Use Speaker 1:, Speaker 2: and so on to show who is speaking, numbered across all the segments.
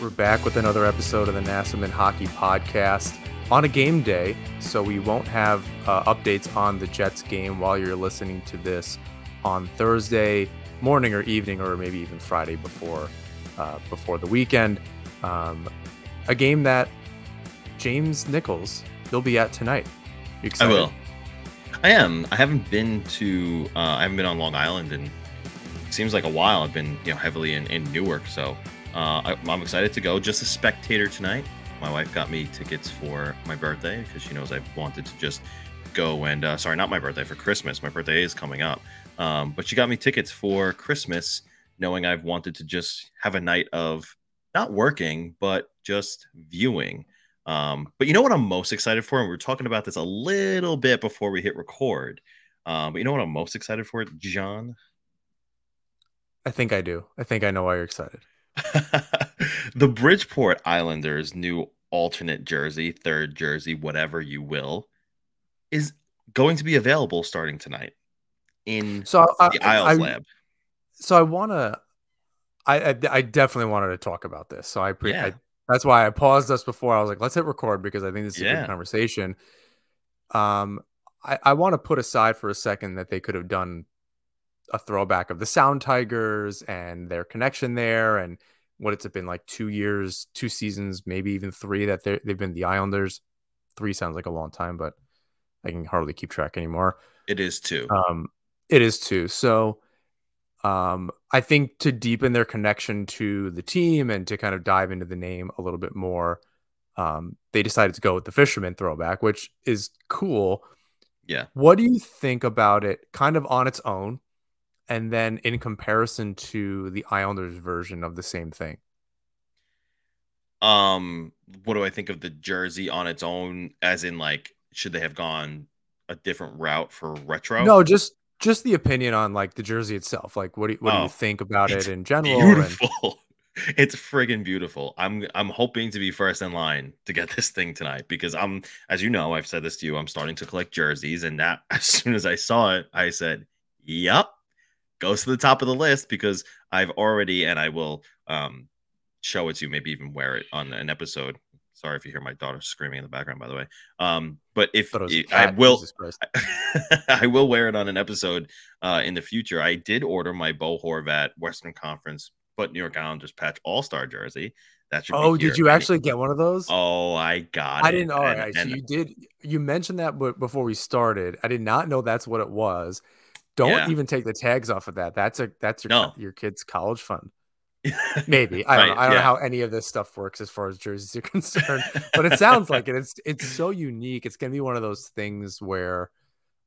Speaker 1: We're back with another episode of the Nassaman Hockey Podcast on a game day, so we won't have uh, updates on the Jets game while you're listening to this on Thursday morning or evening, or maybe even Friday before uh, before the weekend. Um, a game that James Nichols you'll be at tonight.
Speaker 2: I will. I am. I haven't been to. Uh, I haven't been on Long Island and seems like a while. I've been you know heavily in, in Newark, so uh, I, I'm excited to go. Just a spectator tonight. My wife got me tickets for my birthday because she knows I've wanted to just go and uh, sorry, not my birthday for Christmas. My birthday is coming up, um, but she got me tickets for Christmas, knowing I've wanted to just have a night of not working but just viewing. Um, but you know what I'm most excited for, and we were talking about this a little bit before we hit record. Um, but you know what I'm most excited for, John?
Speaker 1: I think I do. I think I know why you're excited.
Speaker 2: the Bridgeport Islanders' new alternate jersey, third jersey, whatever you will, is going to be available starting tonight in
Speaker 1: So I,
Speaker 2: the Isles
Speaker 1: I-
Speaker 2: Lab.
Speaker 1: so I want to. I, I I definitely wanted to talk about this. So I, pre-
Speaker 2: Yeah.
Speaker 1: I that's why I paused us before. I was like, let's hit record because I think this is a good conversation. Um, I I want to put aside for a second that they could have done a throwback of the Sound Tigers and their connection there, and what it's been like two years, two seasons, maybe even three that they they've been the Islanders. Three sounds like a long time, but I can hardly keep track anymore.
Speaker 2: It is two.
Speaker 1: Um, it is two. So, um, I think to deepen their connection to the team and to kind of dive into the name a little bit more, um, they decided to go with the fisherman throwback, which is cool.
Speaker 2: yeah.
Speaker 1: What do you think about it, kind of on its own, and then in comparison to the Islanders version of the same thing?
Speaker 2: Um, what do I think of the jersey on its own? As in, like, should they have gone a different route for retro?
Speaker 1: No, just just the opinion on like the jersey itself. Like, what do you, what do
Speaker 2: Oh,
Speaker 1: you think about it in general? and-
Speaker 2: beautiful. It's friggin' beautiful. I'm I'm hoping to be first in line to get this thing tonight because I'm, as you know, I've said this to you. I'm starting to collect jerseys, and that as soon as I saw it, I said, "Yep, goes to the top of the list," because I've already, and I will um show it to you, maybe even wear it on an episode. Sorry if you hear my daughter screaming in the background, by the way. Um, but if
Speaker 1: Thought it was a
Speaker 2: I will, I will wear it on an episode uh, in the future. I did order my Bo Horvat Western Conference, but New York Islanders patch All Star jersey. That should.
Speaker 1: Oh, did you actually get one of those?
Speaker 2: Oh, I got.
Speaker 1: I
Speaker 2: it.
Speaker 1: didn't. All
Speaker 2: And-
Speaker 1: right, so you did. You mentioned that b- before we started. I did not know that's what it was. Don't
Speaker 2: Yeah.
Speaker 1: even take the tags off of that. That's a that's your
Speaker 2: No.
Speaker 1: your kid's college fund. Maybe I don't
Speaker 2: Right,
Speaker 1: know. I don't know how any of this stuff works as far as jerseys are concerned, but it sounds like it. It's it's so unique. It's gonna be one of those things where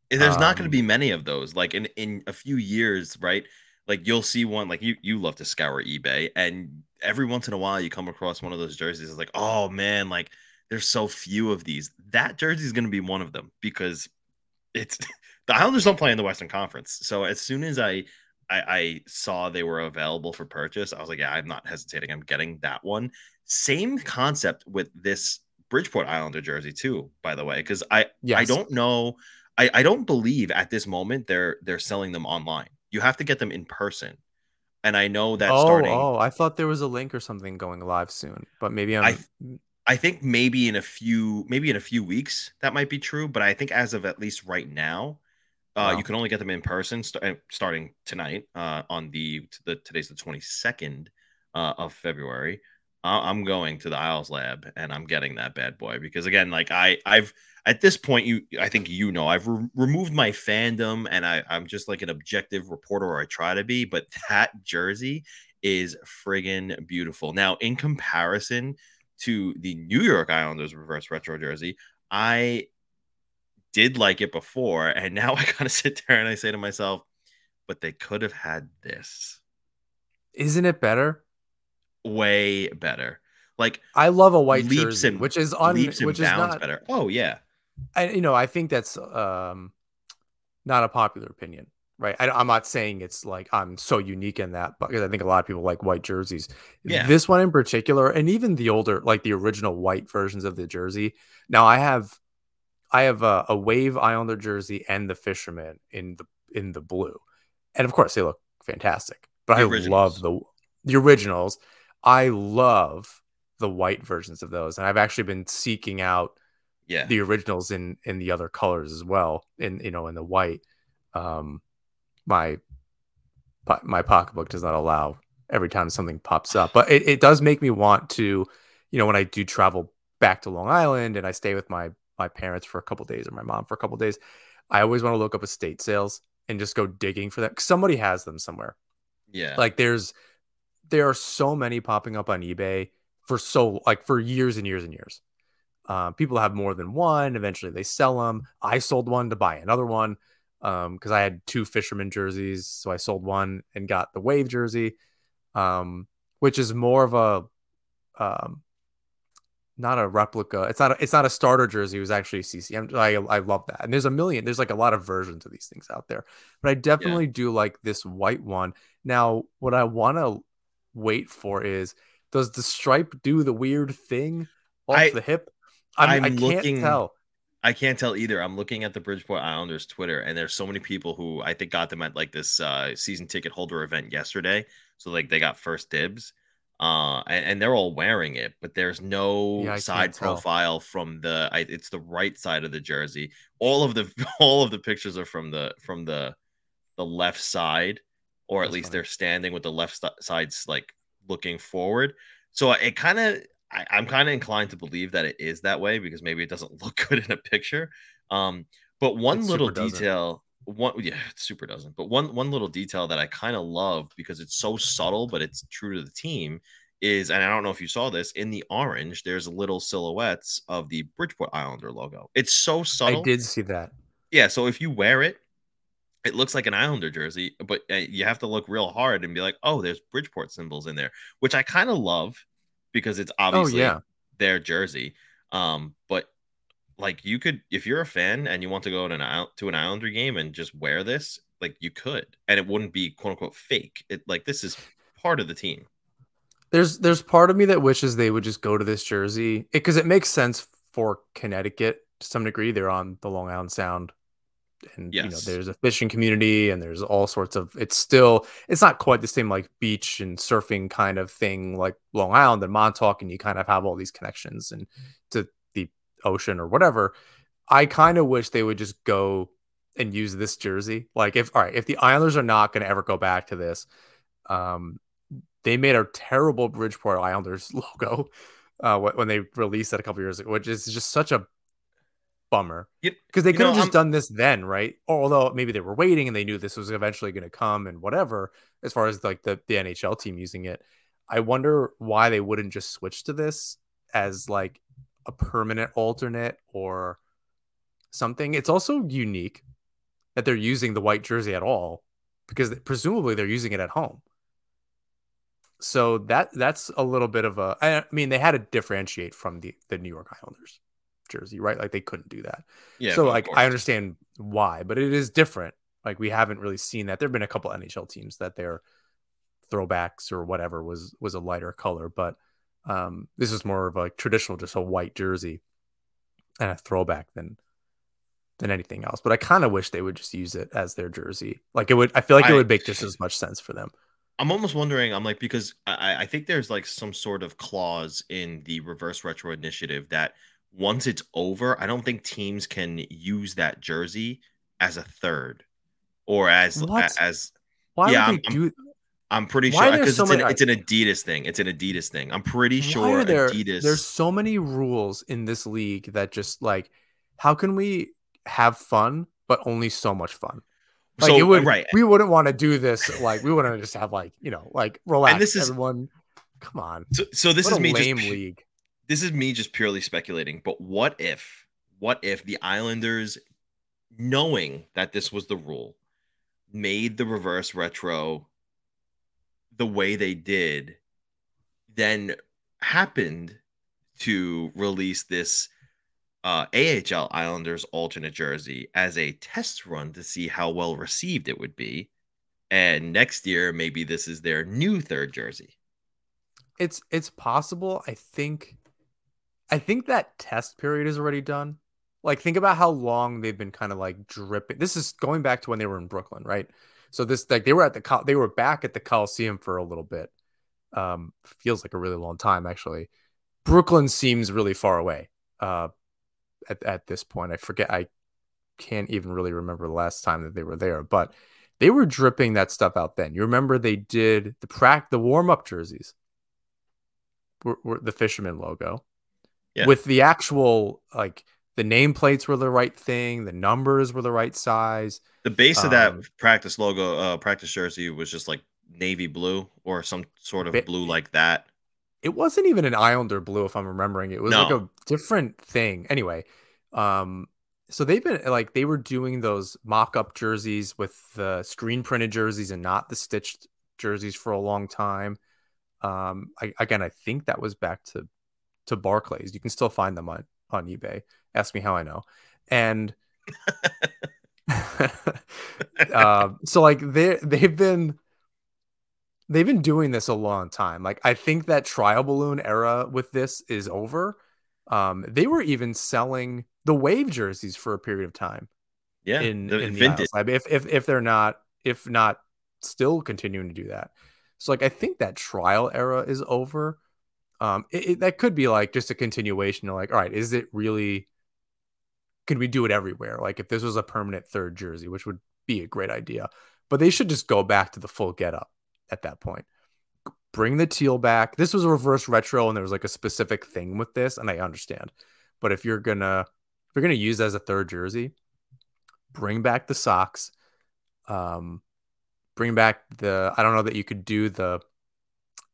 Speaker 2: There's not going
Speaker 1: Um,
Speaker 2: to be many of those. Like in in a few years, right? Like you'll see one. Like you you love to scour eBay, and every once in a while you come across one of those jerseys. It's like, oh man, like there's so few of these. That jersey is going to be one of them because it's the Islanders don't play in the Western Conference. So as soon as I, I I saw they were available for purchase, I was like, yeah, I'm not hesitating. I'm getting that one. Same concept with this Bridgeport Islander jersey too, by the way, because I I don't know. I, I don't believe at this moment they're they're selling them online. You have to get them in person. And I know that
Speaker 1: oh
Speaker 2: starting
Speaker 1: oh I thought there was a link or something going live soon, but maybe I'm.
Speaker 2: I- I think maybe in a few maybe in a few weeks that might be true, but I think as of at least right now, Uh,
Speaker 1: Wow.
Speaker 2: You can only get them in person st- uh, starting tonight uh, on the, the today's the 22nd uh, of February. Uh, I'm going to the Isles Lab and I'm getting that bad boy because again, like I I've at this point you I think you know I've re- removed my fandom and I I'm just like an objective reporter or I try to be, but that jersey is friggin' beautiful. Now in comparison to the New York Islanders reverse retro jersey, I did like it before, and now I kind of sit there and I say to myself, but they could have had this
Speaker 1: Isn't it better?
Speaker 2: way better. Like
Speaker 1: I love a white
Speaker 2: leaps
Speaker 1: jersey,
Speaker 2: and
Speaker 1: which is un,
Speaker 2: leaps and
Speaker 1: which is
Speaker 2: bounds
Speaker 1: not.
Speaker 2: better. Oh yeah,
Speaker 1: I, you know, I think that's um, not a popular opinion, right? I, am not saying it's like I'm so unique in that, because I think a lot of people like white jerseys.
Speaker 2: Yeah.
Speaker 1: This one in particular, and even the older, like the original white versions of the jersey. Now I have, I have a, a Wave Islander jersey and the Fisherman in the in the blue, and of course they look fantastic. But
Speaker 2: The
Speaker 1: I
Speaker 2: originals.
Speaker 1: love the the originals. I love the white versions of those, and I've actually been seeking out
Speaker 2: yeah.
Speaker 1: the originals in in the other colors as well in you know in the white um my my pocketbook does not allow every time something pops up but it, it does make me want to you know when i do travel back to long island and i stay with my my parents for a couple days or my mom for a couple days i always want to look up estate sales and just go digging for that somebody has them somewhere.
Speaker 2: Yeah.
Speaker 1: like there's there are so many popping up on ebay for so like for years and years and years. Uh, people have more than one eventually they sell them i sold one to buy another one um because i had two fisherman jerseys so i sold one and got the wave jersey um which is more of a um not a replica it's not a, it's not a starter jersey it was actually a ccm i i love that and there's a million there's like a lot of versions of these things out there but i definitely do like this white one now what i want to wait for is does the stripe do the weird thing off
Speaker 2: I-
Speaker 1: the hip I'm,
Speaker 2: I'm
Speaker 1: I can't
Speaker 2: looking-
Speaker 1: tell
Speaker 2: I can't tell either. I'm looking at the Bridgeport Islanders Twitter, and there's so many people who I think got them at like this uh, season ticket holder event yesterday. So like they got first dibs, uh, and, and they're all wearing it, but there's no
Speaker 1: Yeah,
Speaker 2: side
Speaker 1: can't tell.
Speaker 2: profile from the. I, it's the right side of the jersey. All of the all of the pictures are from the from the the left side, or at least
Speaker 1: funny.
Speaker 2: they're standing with the left st- sides like looking forward. So it kind of I'm kind of inclined to believe that it is that way because maybe it doesn't look good in a picture. Um, but one
Speaker 1: It
Speaker 2: little detail, one yeah, it super doesn't. But one one little detail that I kind of love because it's so subtle, but it's true to the team is, and I don't know if you saw this in the orange. There's little silhouettes of the Bridgeport Islander logo. It's so subtle.
Speaker 1: i did see that
Speaker 2: Yeah, so if you wear it, it looks like an Islander jersey, but uh, you have to look real hard and be like, "Oh, there's Bridgeport symbols in there," which I kind of love because it's obviously
Speaker 1: oh yeah
Speaker 2: their jersey. Um, but like you could, if you're a fan and you want to go to an Isle- to an Islander game and just wear this, like you could, and it wouldn't be quote unquote fake. It like this is part of the team.
Speaker 1: there's there's part of me that wishes they would just go to this jersey because it, makes sense for connecticut to some degree they're on the long island sound and you know there's a fishing community and there's all sorts of it's still it's not quite the same like beach and surfing kind of thing like long island and montauk and you kind of have all these connections and to ocean or whatever i kind of wish they would just go and use this jersey like if all right if the islanders are not going to ever go back to this um they made a terrible bridgeport islanders logo uh when they released that a couple years ago which is just such a bummer because they could have just
Speaker 2: I'm-
Speaker 1: done this then, right? Although maybe they were waiting and they knew this was eventually going to come and whatever. As far as like the, the NHL team using it, I wonder why they wouldn't just switch to this as like a permanent alternate or something. It's also unique that they're using the white jersey at all because presumably they're using it at home. So that that's a little bit of a. I mean, they had to differentiate from the the New York Islanders jersey, right? Like they couldn't do that
Speaker 2: Yeah.
Speaker 1: so like. I understand why, but it is different. Like we haven't really seen that. There've been a couple NHL teams that their throwbacks or whatever was was a lighter color, but um this is more of a traditional, just a white jersey and a throwback than than anything else. But I kind of wish they would just use it as their jersey. Like it would I feel like it would make just as much sense for them.
Speaker 2: I'm almost wondering. I'm like because I, I think there's like some sort of clause in the reverse retro initiative that once it's over, I don't think teams can use that jersey as a third or as
Speaker 1: What?
Speaker 2: as
Speaker 1: Why
Speaker 2: Yeah,
Speaker 1: would they
Speaker 2: I'm-
Speaker 1: do?
Speaker 2: I'm pretty
Speaker 1: Why
Speaker 2: sure because
Speaker 1: so
Speaker 2: it's, an, it's an Adidas thing. It's an Adidas thing. I'm pretty sure
Speaker 1: there,
Speaker 2: Adidas.
Speaker 1: There's so many rules in this league that just like, how can we have fun but only so much fun? Like
Speaker 2: so
Speaker 1: it would,
Speaker 2: right.
Speaker 1: We wouldn't want to do this. Like we wouldn't just have like you know like relax.
Speaker 2: And this is-
Speaker 1: everyone. Come on.
Speaker 2: So, so this
Speaker 1: What
Speaker 2: is me
Speaker 1: lame
Speaker 2: just
Speaker 1: league.
Speaker 2: this is me just purely speculating. But what if what if the Islanders, knowing that this was the rule, made the reverse retro the way they did, then happened to release this uh, AHL Islanders alternate jersey as a test run to see how well received it would be. And next year, maybe this is their new third jersey.
Speaker 1: It's it's possible. I think, I think that test period is already done. Like think about how long they've been kind of like dripping. This is going back to when they were in Brooklyn, right? So this like they were at the they were back at the Coliseum for a little bit. Um, feels like a really long time actually. Brooklyn seems really far away. Uh, at at this point, I forget. I can't even really remember the last time that they were there, but they were dripping that stuff out then. You remember they did the prac the warm up jerseys were, were the fisherman logo
Speaker 2: Yeah.
Speaker 1: with the actual like the nameplates were the right thing, the numbers were the right size.
Speaker 2: The base of that
Speaker 1: Um,
Speaker 2: practice logo, uh, practice jersey was just like navy blue or some sort of blue like that.
Speaker 1: It wasn't even an Islander blue, if I'm remembering. It was like a different thing. Anyway, um, so they've been like they were doing those mock-up jerseys with the screen printed jerseys and not the stitched jerseys for a long time. Um, I, again, I think that was back to to Barclays. You can still find them on on eBay. Ask me how I know. And um, so like they they've been they've been doing this a long time. Like I think that trial balloon era with this is over. Um, they were even selling the wave jerseys for a period of time
Speaker 2: Yeah,
Speaker 1: in,
Speaker 2: the
Speaker 1: in
Speaker 2: vintage.
Speaker 1: If, if if they're not if not still continuing to do that. So like I think that trial era is over. Um, it, it- that could be like just a continuation of like, all right, is it really? Could we do it everywhere? Like if this was a permanent third jersey, which would be a great idea, but they should just go back to the full get up at that point. Bring the teal back. This was a reverse retro, and there was like a specific thing with this, and I understand. But if you're gonna if you're gonna use as a third jersey, bring back the socks. Um, bring back the. I don't know that you could do the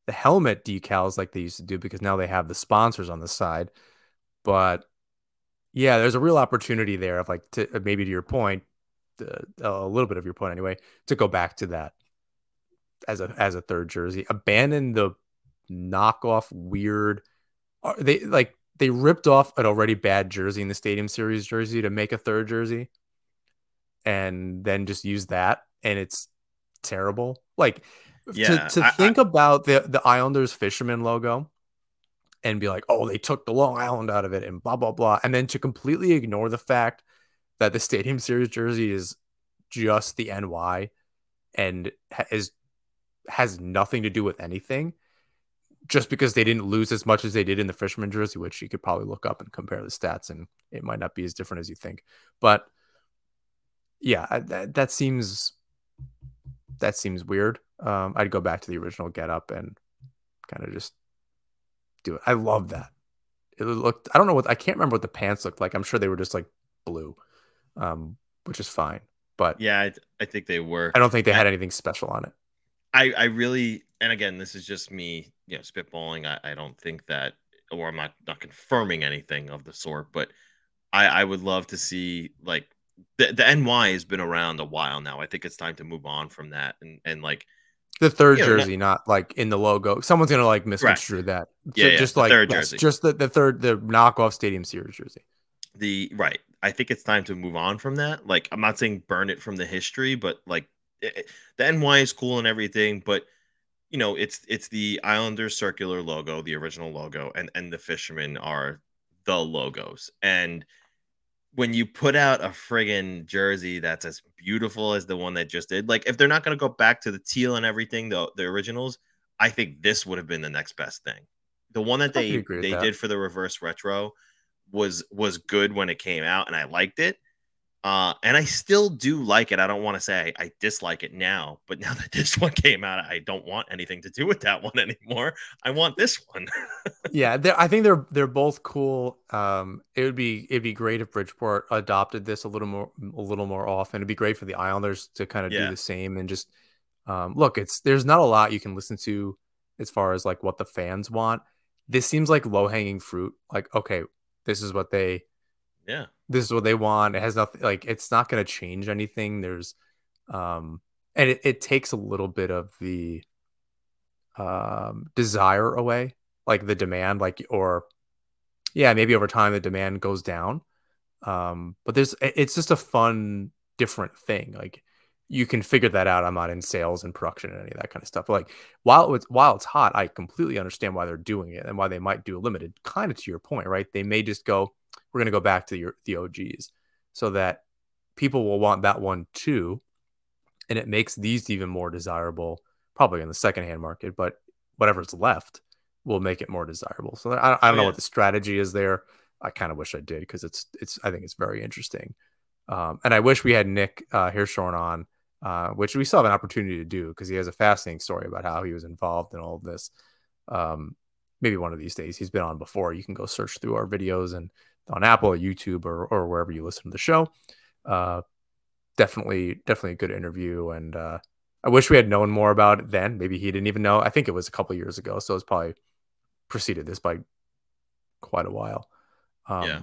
Speaker 1: the helmet decals like they used to do because now they have the sponsors on the side. But yeah, there's a real opportunity there of like to uh, maybe to your point, uh, a little bit of your point anyway, to go back to that as a as a third jersey. Abandon the knockoff weird. uh, They like they ripped off an already bad jersey in the Stadium Series jersey to make a third jersey, and then just use that, and it's terrible. Like
Speaker 2: Yeah,
Speaker 1: to to
Speaker 2: I-
Speaker 1: think about the the Islanders fisherman logo and be like, oh, they took the Long Island out of it and blah blah blah, and then to completely ignore the fact that the Stadium Series jersey is just the NY and is has nothing to do with anything. Just because they didn't lose as much as they did in the Fisherman jersey, which you could probably look up and compare the stats, and it might not be as different as you think. But yeah, that, that seems that seems weird. Um, I'd go back to the original get up and kind of just do it. I love that. It looked. I don't know what I can't remember what the pants looked like. I'm sure they were just like blue, um, which is fine. But
Speaker 2: Yeah, I, I think they were.
Speaker 1: I don't think they had anything special on it.
Speaker 2: I, I really, and again, this is just me, you know, spitballing. I, I don't think that, or I'm not not confirming anything of the sort, but I, I would love to see like the the NY has been around a while now. I think it's time to move on from that and and like
Speaker 1: The third
Speaker 2: You know,
Speaker 1: jersey, not like in the logo. Someone's gonna like misconstrue that.
Speaker 2: Yeah, yeah,
Speaker 1: just like
Speaker 2: third
Speaker 1: yes,
Speaker 2: jersey.
Speaker 1: just the, the third, the knockoff Stadium Series jersey.
Speaker 2: the right. I think it's time to move on from that. Like I'm not saying burn it from the history, but like it, it- the NY is cool and everything, but you know, it's it's the Islanders circular logo, the original logo, and and the fishermen are the logos. And when you put out a friggin' jersey that's as beautiful as the one that just did, like if they're not gonna go back to the teal and everything, the the originals, I think this would have been the next best thing. The one that they they
Speaker 1: that.
Speaker 2: did for the reverse retro was was good when it came out, and I liked it. Uh, and I still do like it. I don't want to say I, dislike it now, but now that this one came out, I don't want anything to do with that one anymore. I want this one.
Speaker 1: yeah, I think they're they're both cool. Um, it would be it'd be great if Bridgeport adopted this a little more a little more often. It'd be great for the Islanders to kind of yeah. do the same and just um, look. It's there's not a lot you can listen to as far as like what the fans want. This seems like low hanging fruit. Like okay, this is what they
Speaker 2: yeah
Speaker 1: this is what they want. It has nothing like it's not going to change anything. There's um and it, it takes a little bit of the um desire away like the demand like or yeah maybe over time the demand goes down. Um but there's it's just a fun different thing. Like you can figure that out. I'm not in sales and production and any of that kind of stuff. But like while it's while it's hot i completely understand why they're doing it and why they might do a limited kind of to your point right? They may just go we're going to go back to your, the OGs so that people will want that one too. And it makes these even more desirable, probably in the secondhand market, but whatever's left will make it more desirable. So I, I don't know yeah. what the strategy is there. I kind of wish I did because it's, it's, I think it's very interesting. Um, and I wish we had Nick uh, Hirshon on, uh, which we still have an opportunity to do because he has a fascinating story about how he was involved in all of this. Um, maybe one of these days he's been on before. You can go search through our videos and on Apple or YouTube or, or wherever you listen to the show. Uh, definitely, definitely a good interview. And uh, I wish we had known more about it then. Maybe he didn't even know. I think it was a couple years ago. So it's probably preceded this by quite a while. Um, yeah.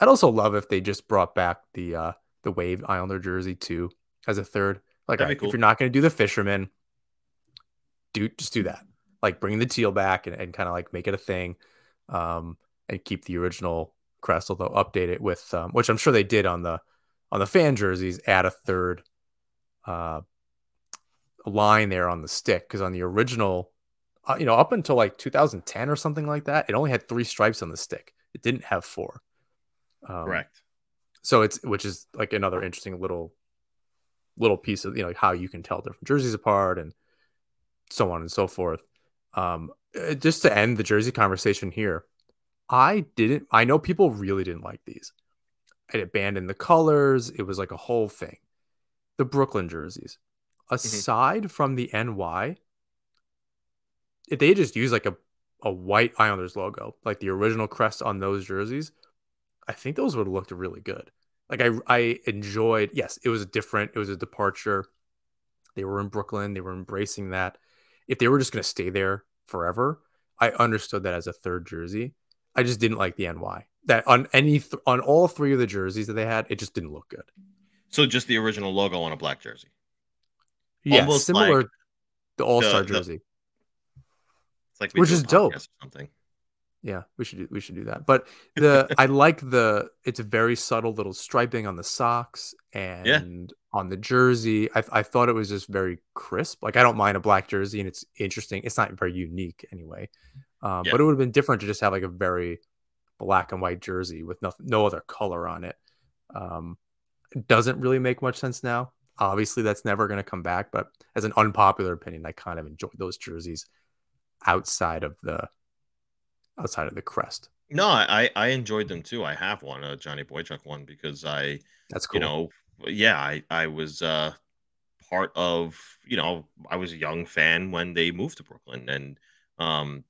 Speaker 1: I'd also love if they just brought back the uh, the Wave Islander jersey too as a third. Like, right, cool. if you're not going to do the fisherman, do just do that. Like, bring the teal back and, and kind of like make it a thing. Um, and keep the original crest, although update it with um, which I'm sure they did on the on the fan jerseys. Add a third uh, line there on the stick because on the original, uh, you know, up until like 2010 or something like that, it only had three stripes on the stick. It didn't have four.
Speaker 2: Um, Correct.
Speaker 1: So it's which is like another interesting little little piece of you know how you can tell different jerseys apart and so on and so forth. Um, uh, just to end the jersey conversation here, I didn't. I know people really didn't like these. It abandoned the colors. It was like a whole thing. The Brooklyn jerseys, mm-hmm. aside mm-hmm. from the NY, if they just use like a, a white Islanders logo, like the original crest on those jerseys, I think those would have looked really good. Like I, I enjoyed. Yes, it was different. It was a departure. They were in Brooklyn. They were embracing that. If they were just going to stay there forever, I understood that as a third jersey. I just didn't like the NY. That on any th- on all three of the jerseys that they had, it just didn't look good.
Speaker 2: So just the original logo on a black jersey.
Speaker 1: Yeah, Almost similar like the All Star jersey. it's like which is dope. something. Yeah, we should do, we should do that. But the I like the it's a very subtle little striping on the socks and yeah. on the jersey. I I thought it was just very crisp. Like I don't mind a black jersey and it's interesting. It's not very unique anyway. Um, yeah. But it would have been different to just have like a very black and white jersey with no, no other color on it. Um, it doesn't really make much sense now. Obviously, that's never going to come back. But as an unpopular opinion, I kind of enjoyed those jerseys outside of the outside of the crest.
Speaker 2: No, I I enjoyed them too. I have one, a Johnny Boychuk one, because I
Speaker 1: that's cool.
Speaker 2: You know, yeah, I I was uh part of you know I was a young fan when they moved to Brooklyn, and um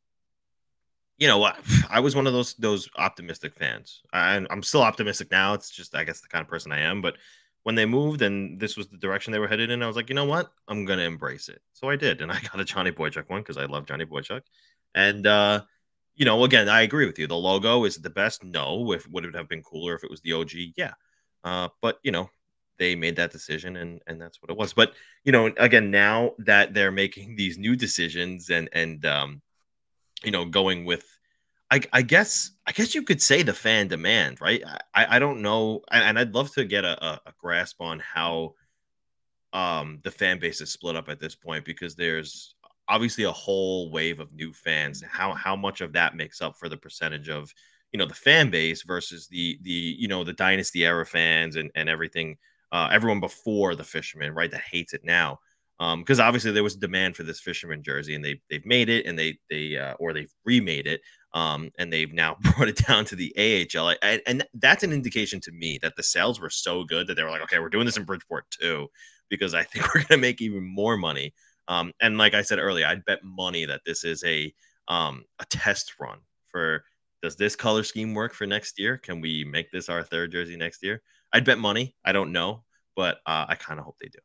Speaker 2: you know, I was one of those those optimistic fans. I, I'm still optimistic now. It's just, I guess, the kind of person I am. But when they moved and this was the direction they were headed in, I was like, you know what? I'm gonna embrace it. So I did, and I got a Johnny Boychuk one because I love Johnny Boychuk. And uh, you know, again, I agree with you. The logo is the best. No, if would it have been cooler if it was the OG? Yeah. Uh, but you know, they made that decision and and that's what it was. But you know, again, now that they're making these new decisions and and um, you know, going with I, I, guess I guess you could say the fan demand, right? I, I don't know, and I'd love to get a, a, grasp on how um, the fan base is split up at this point because there's obviously a whole wave of new fans. How how much of that makes up for the percentage of you know the fan base versus the the you know the dynasty era fans and and everything, uh, everyone before the fisherman, right? That hates it now. because um, obviously there was demand for this fisherman jersey, and they they've made it, and they they uh, or they've remade it, um, and they've now brought it down to the AHL, and, and that's an indication to me that the sales were so good that they were like, okay, we're doing this in Bridgeport too, because I think we're gonna make even more money. Um, and like I said earlier, I'd bet money that this is a um, a test run for does this color scheme work for next year? Can we make this our third jersey next year? I'd bet money. I don't know, but uh, I kind of hope they do.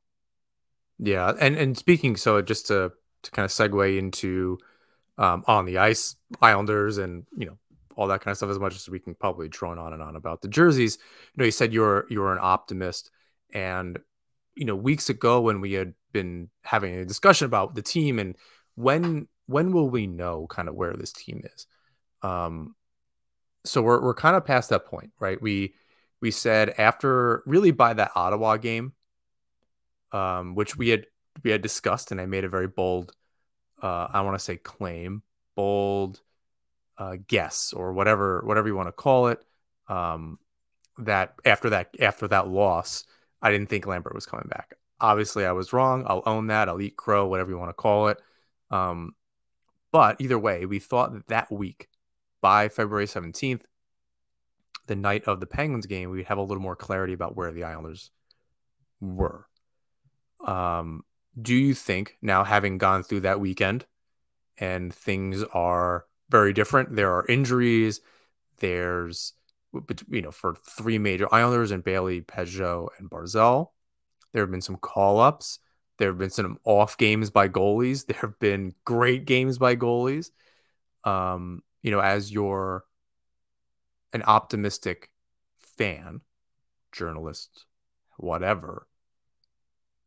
Speaker 1: Yeah, and and speaking so just to to kind of segue into um, on the ice Islanders and you know all that kind of stuff as much as we can probably drone on and on about the jerseys. You know, you said you're you're an optimist, and you know weeks ago when we had been having a discussion about the team and when when will we know kind of where this team is. Um, so we're we're kind of past that point, right? We we said after really by that Ottawa game, um, which we had we had discussed, and I made a very bold, uh, I want to say claim, bold uh, guess or whatever whatever you want to call it. Um, that after that after that loss, I didn't think Lambert was coming back. Obviously, I was wrong. I'll own that. I'll eat crow, whatever you want to call it. Um, but either way, we thought that that week by February 17th, the night of the Penguins game, we'd have a little more clarity about where the Islanders were. Um, do you think now, having gone through that weekend and things are very different, there are injuries, there's, you know, for three major Islanders and Bailey, Pageau, and Barzal, there have been some call ups. There have been some off games by goalies. There have been great games by goalies. Um, you know, as you're an optimistic fan, journalist, whatever,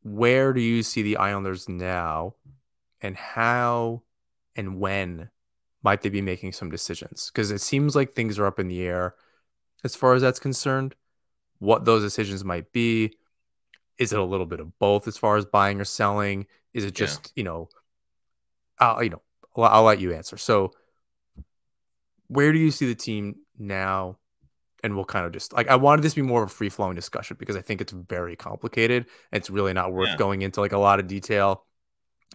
Speaker 1: where do you see the Islanders now and how and when might they be making some decisions? Because it seems like things are up in the air as far as that's concerned. What those decisions might be. Is it a little bit of both as far as buying or selling? Is it just, yeah. you know, I'll, you know, I'll, I'll let you answer. So, where do you see the team now? And we'll kind of just like I wanted this to be more of a free flowing discussion because I think it's very complicated. It's really not worth yeah. going into like a lot of detail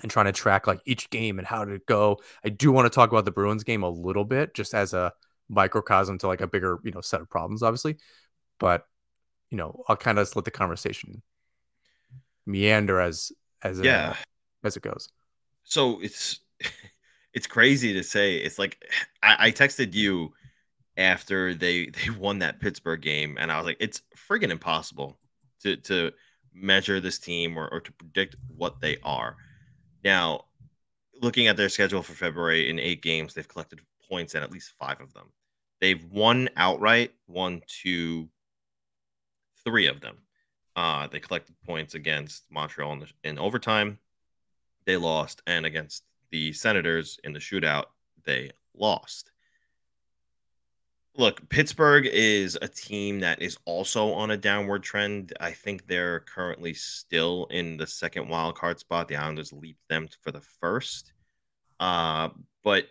Speaker 1: and trying to track like each game and how to go. I do want to talk about the Bruins game a little bit just as a microcosm to like a bigger, you know, set of problems, obviously. But you know, I'll kind of just let the conversation meander as as
Speaker 2: yeah
Speaker 1: it, as it goes.
Speaker 2: So it's it's crazy to say. It's like I, I texted you after they they won that Pittsburgh game, and I was like, it's friggin' impossible to to measure this team or, or to predict what they are. Now, looking at their schedule for February in eight games, they've collected points in at least five of them. They've won outright, one, two, three of them. Uh, they collected points against Montreal in, the, in overtime. They lost, and against the Senators in the shootout, they lost. Look, Pittsburgh is a team that is also on a downward trend. I think they're currently still in the second wild card spot. The Islanders leaped them for the first. Uh, but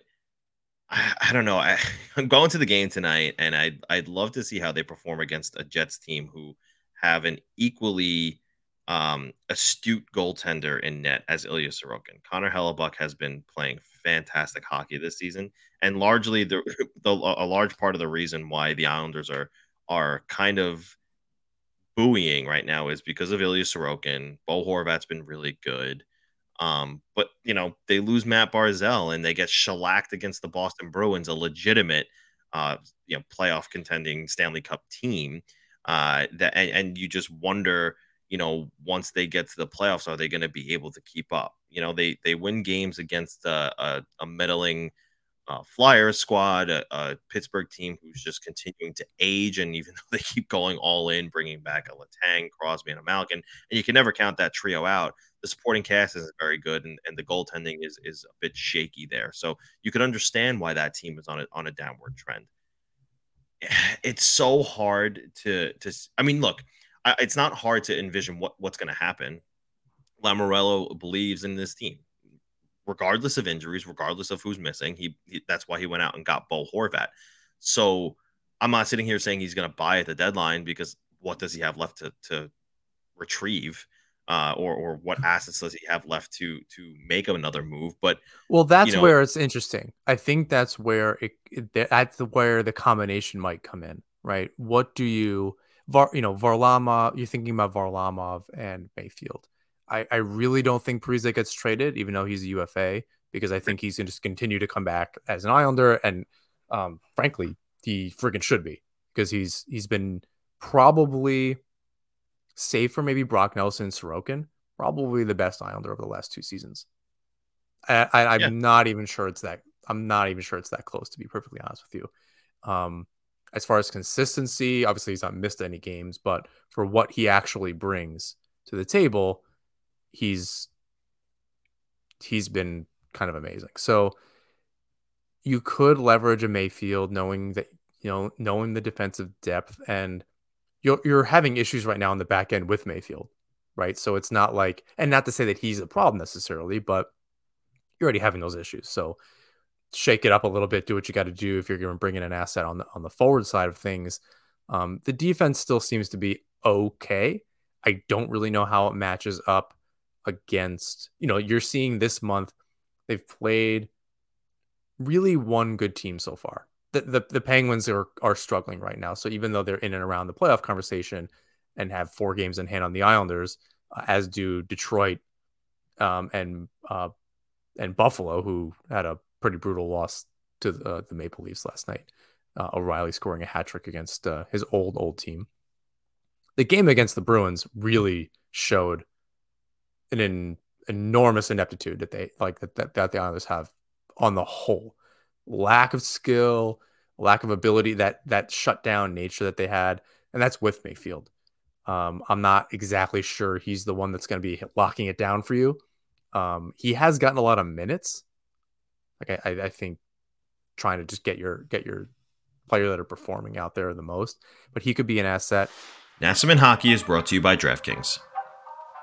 Speaker 2: I, I don't know. I, am going to the game tonight, and I'd I'd love to see how they perform against a Jets team who have an equally um, astute goaltender in net as Ilya Sorokin. Connor Hellebuyck has been playing fantastic hockey this season, and largely the, the a large part of the reason why the Islanders are are kind of buoying right now is because of Ilya Sorokin. Bo Horvat's been really good. Um, but you know, they lose Matt Barzal and they get shellacked against the Boston Bruins, a legitimate uh, you know, playoff contending Stanley Cup team. Uh, that and, and you just wonder you know, once they get to the playoffs, are they going to be able to keep up? You know, they they win games against a, a, a meddling uh, Flyers squad, a, a, Pittsburgh team who's just continuing to age, and even though they keep going all in, bringing back a Letang, Crosby, and a Malkin, and you can never count that trio out. The supporting cast isn't very good, and, and the goaltending is is a bit shaky there. So you could understand why that team is on a on a downward trend. It's so hard to to. I mean, look it's not hard to envision what, what's going to happen. Lamoriello believes in this team, regardless of injuries, regardless of who's missing. He, he that's why he went out and got Bo Horvat. So I'm not sitting here saying he's going to buy at the deadline because what does he have left to to retrieve? Uh, or or what assets does he have left to to make another move. But
Speaker 1: well, that's
Speaker 2: you know,
Speaker 1: where it's interesting. I think that's where it, it that's where the combination might come in, right? What do you, Var, you know, Varlamov? You're thinking about Varlamov and Mayfield. I, I really don't think Parise gets traded, even though he's a UFA, because I think he's going to just continue to come back as an Islander, and um, frankly, he freaking should be because he's he's been probably save for maybe Brock Nelson, and Sorokin, probably the best Islander over the last two seasons. I, I, am yeah. not even sure it's that. I'm not even sure it's that close to be perfectly honest with you. Um, as far as consistency, obviously he's not missed any games, but for what he actually brings to the table, he's he's been kind of amazing. So you could leverage a Mayfield knowing that you know knowing the defensive depth and you're you're having issues right now on the back end with Mayfield, right? So it's not like, and not to say that he's a problem necessarily, but you're already having those issues. So shake it up a little bit, do what you got to do if you're going to bring in an asset on the on the forward side of things. Um, the defense still seems to be okay. I don't really know how it matches up against, you know, you're seeing this month they've played really one good team so far the, the, Penguins are are struggling right now. So even though they're in and around the playoff conversation and have four games in hand on the Islanders, uh, as do Detroit um, and uh, and Buffalo, who had a pretty brutal loss to the, uh, the Maple Leafs last night. Uh, O'Reilly scoring a hat trick against uh, his old old team. The game against the Bruins really showed an, an enormous ineptitude that they like that, that that the Islanders have on the whole lack of skill, lack of ability, that that shutdown nature that they had, and that's with Mayfield. Um, I'm not exactly sure he's the one that's going to be locking it down for you. Um, he has gotten a lot of minutes. Like I, I think trying to just get your get your player that are performing out there the most, but he could be an asset.
Speaker 2: Nasserman Hockey is brought to you by DraftKings.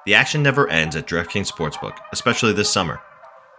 Speaker 2: The action never ends at DraftKings Sportsbook, especially this summer.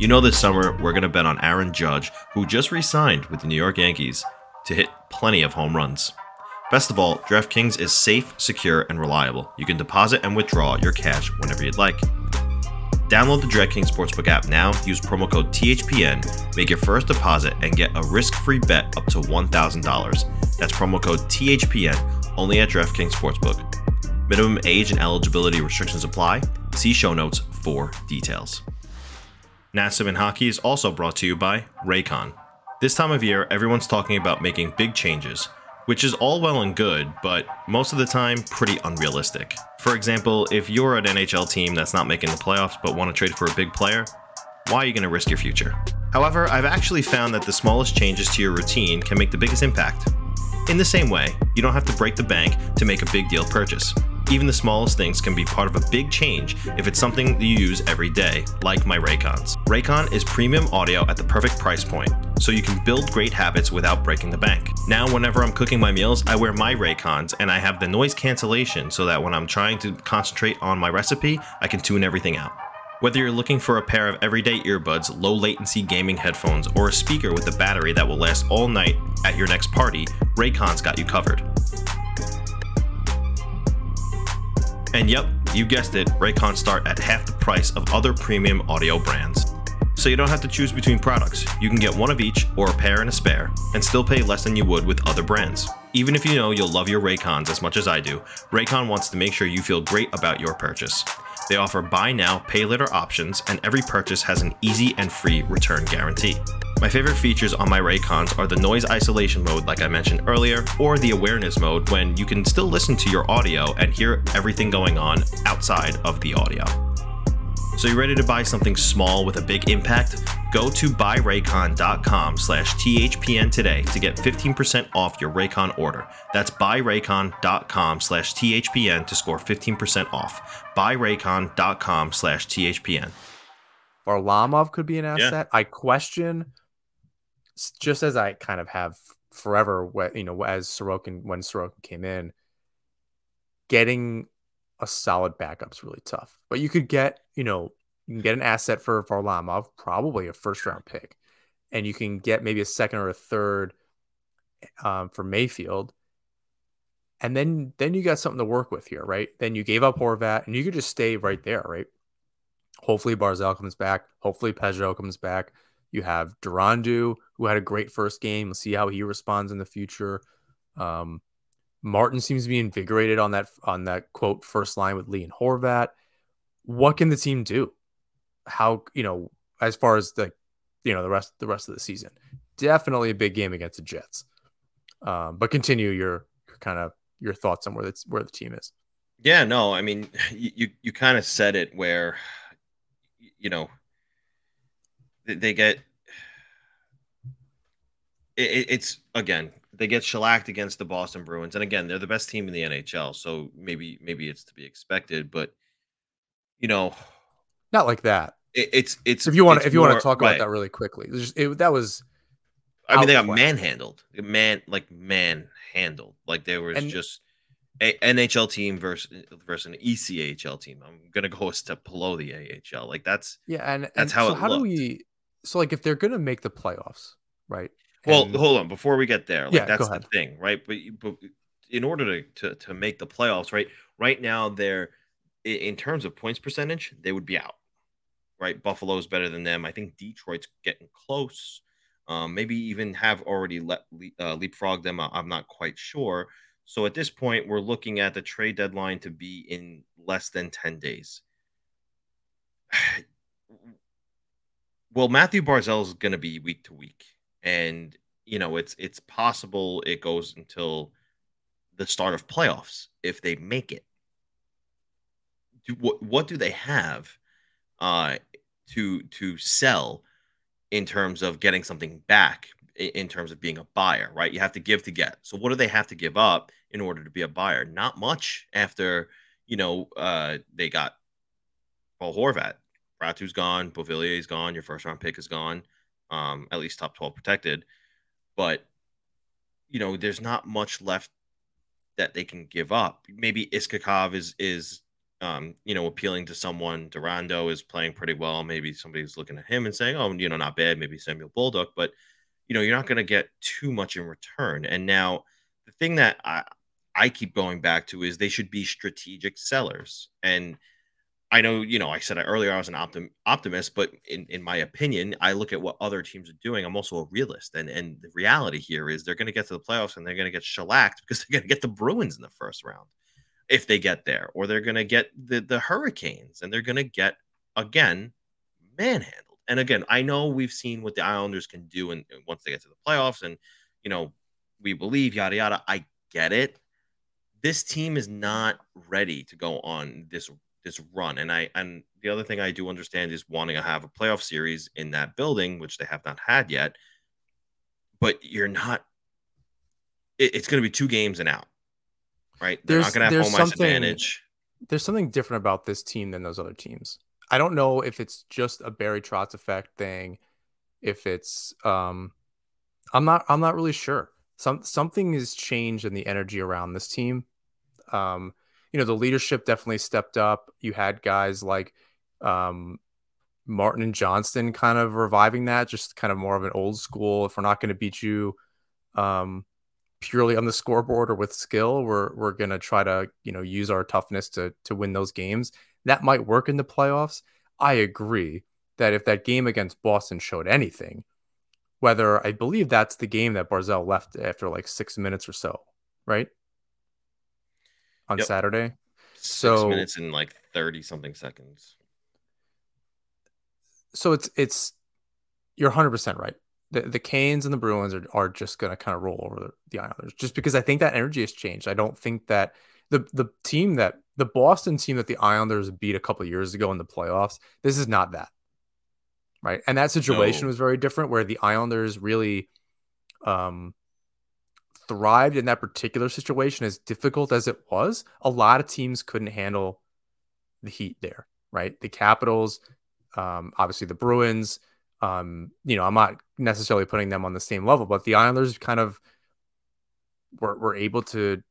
Speaker 2: You know, this summer we're going to bet on Aaron Judge, who just re signed with the New York Yankees, to hit plenty of home runs. Best of all, DraftKings is safe, secure, and reliable. You can deposit and withdraw your cash whenever you'd like. Download the DraftKings Sportsbook app now, use promo code THPN, make your first deposit, and get a risk free bet up to $1,000. That's promo code THPN only at DraftKings Sportsbook. Minimum age and eligibility restrictions apply. See show notes for details. Nassim Hockey is also brought to you by Raycon. This time of year, everyone's talking about making big changes, which is all well and good, but most of the time, pretty unrealistic. For example, if you're an NHL team that's not making the playoffs but want to trade for a big player, why are you going to risk your future? However, I've actually found that the smallest changes to your routine can make the biggest impact. In the same way, you don't have to break the bank to make a big deal purchase. Even the smallest things can be part of a big change if it's something you use every day, like my Raycons. Raycon is premium audio at the perfect price point, so you can build great habits without breaking the bank. Now, whenever I'm cooking my meals, I wear my Raycons and I have the noise cancellation so that when I'm trying to concentrate on my recipe, I can tune everything out. Whether you're looking for a pair of everyday earbuds, low latency gaming headphones, or a speaker with a battery that will last all night at your next party, Raycon's got you covered. And yep, you guessed it, Raycons start at half the price of other premium audio brands. So you don't have to choose between products. You can get one of each or a pair and a spare and still pay less than you would with other brands. Even if you know you'll love your Raycons as much as I do, Raycon wants to make sure you feel great about your purchase. They offer buy now, pay later options, and every purchase has an easy and free return guarantee. My favorite features on my Raycons are the noise isolation mode, like I mentioned earlier, or the awareness mode when you can still listen to your audio and hear everything going on outside of the audio. So, you're ready to buy something small with a big impact?
Speaker 3: Go to buyraycon.com slash THPN today to get 15% off your Raycon order. That's buyraycon.com slash THPN to score 15% off. Buyraycon.com slash THPN.
Speaker 1: Varlamov could be an asset. Yeah. I question, just as I kind of have forever, you know, as Sorokin, when Sorokin came in, getting a solid backup is really tough. But you could get, you know, you can get an asset for Varlamov, probably a first round pick, and you can get maybe a second or a third um, for Mayfield. And then then you got something to work with here, right? Then you gave up Horvat, and you could just stay right there, right? Hopefully Barzal comes back. Hopefully Pageau comes back. You have Durandeau, who had a great first game. We'll see how he responds in the future. Um, Martin seems to be invigorated on that on that quote first line with Lee and Horvat. What can the team do? How you know as far as the you know the rest the rest of the season? Definitely a big game against the Jets. Um, but continue your, your kind of your thoughts on where it's where the team is.
Speaker 2: Yeah, no, I mean you you kind of said it where you know they get it, it's again they get shellacked against the Boston Bruins, and again they're the best team in the NHL, so maybe maybe it's to be expected, but you know,
Speaker 1: not like that.
Speaker 2: It, it's it's
Speaker 1: if you want
Speaker 2: if
Speaker 1: you want to talk right. about that really quickly, just, it, that was.
Speaker 2: I mean, they got manhandled, man, like manhandled, like there was and, just a NHL team versus versus an ECHL team. I'm gonna go a step below the AHL. Like that's
Speaker 1: yeah, and
Speaker 2: that's and how
Speaker 1: so
Speaker 2: it
Speaker 1: how
Speaker 2: looked.
Speaker 1: do we? So like, if they're gonna make the playoffs, right?
Speaker 2: Well, and, hold on before we get there. Like yeah, that's the thing, right? But, but in order to, to to make the playoffs, right? Right now, they're in terms of points percentage, they would be out. Right? Buffalo's better than them. I think Detroit's getting close. Um, maybe even have already let uh, leapfrog them. I'm not quite sure. So at this point, we're looking at the trade deadline to be in less than 10 days. well, Matthew Barzal is going to be week to week, and you know it's it's possible it goes until the start of playoffs if they make it. Do, what what do they have uh, to to sell in terms of getting something back in terms of being a buyer, right? You have to give to get. So what do they have to give up in order to be a buyer? Not much after, you know, uh, they got Paul Horvat. Ratu's gone, Beauvillier's gone, your first round pick is gone. Um, at least top 12 protected. But you know, there's not much left that they can give up. Maybe Iskhakov is is um, you know, appealing to someone. Durandeau is playing pretty well. Maybe somebody's looking at him and saying, "Oh, you know, not bad." Maybe Samuel Bolduc, but you know, you're not going to get too much in return. And now the thing that I, I keep going back to is they should be strategic sellers. And I know, you know, I said earlier I was an optim- optimist, but in, in my opinion, I look at what other teams are doing. I'm also a realist. And, and the reality here is they're going to get to the playoffs and they're going to get shellacked because they're going to get the Bruins in the first round if they get there, or they're going to get the, the Hurricanes and they're going to get, again, manhandled and again, I know we've seen what the Islanders can do and once they get to the playoffs, and you know, we believe yada yada. I get it. This team is not ready to go on this this run, and I and the other thing I do understand is wanting to have a playoff series in that building, which they have not had yet. But you're not. It, it's going to be two games and out, right? They're there's, not going to have home ice advantage.
Speaker 1: There's something different about this team than those other teams. I don't know if it's just a Barry Trotz effect thing, if it's um I'm not I'm not really sure. Some something has changed in the energy around this team. Um, you know, the leadership definitely stepped up. You had guys like um Martin and Johnston kind of reviving that, just kind of more of an old school. If we're not going to beat you um purely on the scoreboard or with skill, we're we're gonna try to, you know, use our toughness to to win those games that might work in the playoffs. I agree that if that game against Boston showed anything, whether I believe that's the game that Barzal left after like six minutes or so, right? On yep. Saturday.
Speaker 2: Six so minutes and like 30 something seconds.
Speaker 1: So it's it's you're 100 percent right. The the Canes and the Bruins are, are just gonna kind of roll over the Islanders just because I think that energy has changed. I don't think that the the team that the Boston team that the Islanders beat a couple years ago in the playoffs, this is not that. right? And that situation
Speaker 2: No.
Speaker 1: was very different where the Islanders really um thrived in that particular situation as difficult as it was. A lot of teams couldn't handle the heat there, right? The Capitals, um, obviously the Bruins, um, you know, I'm not necessarily putting them on the same level, but the Islanders kind of were, were able to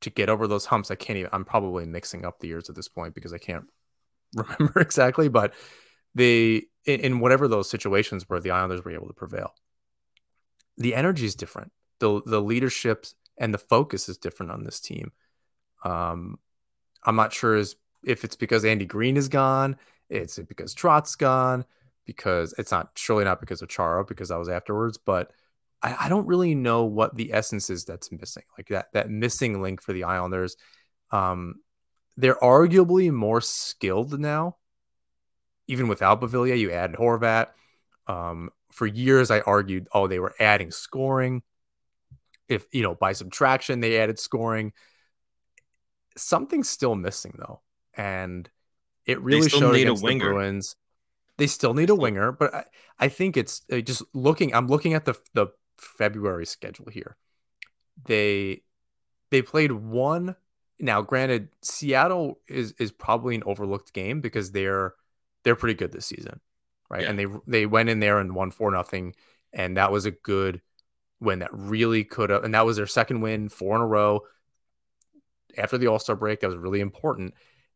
Speaker 1: to get over those humps. I can't even I'm probably mixing up the years at this point because I can't remember exactly, but they in, in whatever those situations where the Islanders were able to prevail. The energy is different. The the leadership and the focus is different on this team. Um, I'm not sure is if it's because Andy Green is gone, it's because Trot's gone, because it's not surely not because of Chara, because that was afterwards, but I, I don't really know what the essence is that's missing. Like that that missing link for the Islanders. Um, they're arguably more skilled now. Even without Beauvillier, you added Horvat. Um, for years, I argued, oh, they were adding scoring. If you know, by subtraction, they added scoring. Something's still missing though, and it really
Speaker 2: still
Speaker 1: showed
Speaker 2: need a
Speaker 1: against the. Bruins. They still need a winger, but I, I think it's uh, just looking. I'm looking at the the February schedule here. They they played one. Now, granted, Seattle is is probably an overlooked game because they're they're pretty good this season, right?
Speaker 2: Yeah.
Speaker 1: And they they went in there and won four nothing, and that was a good win that really could have. And that was their second win, four in a row after the All Star break. That was really important.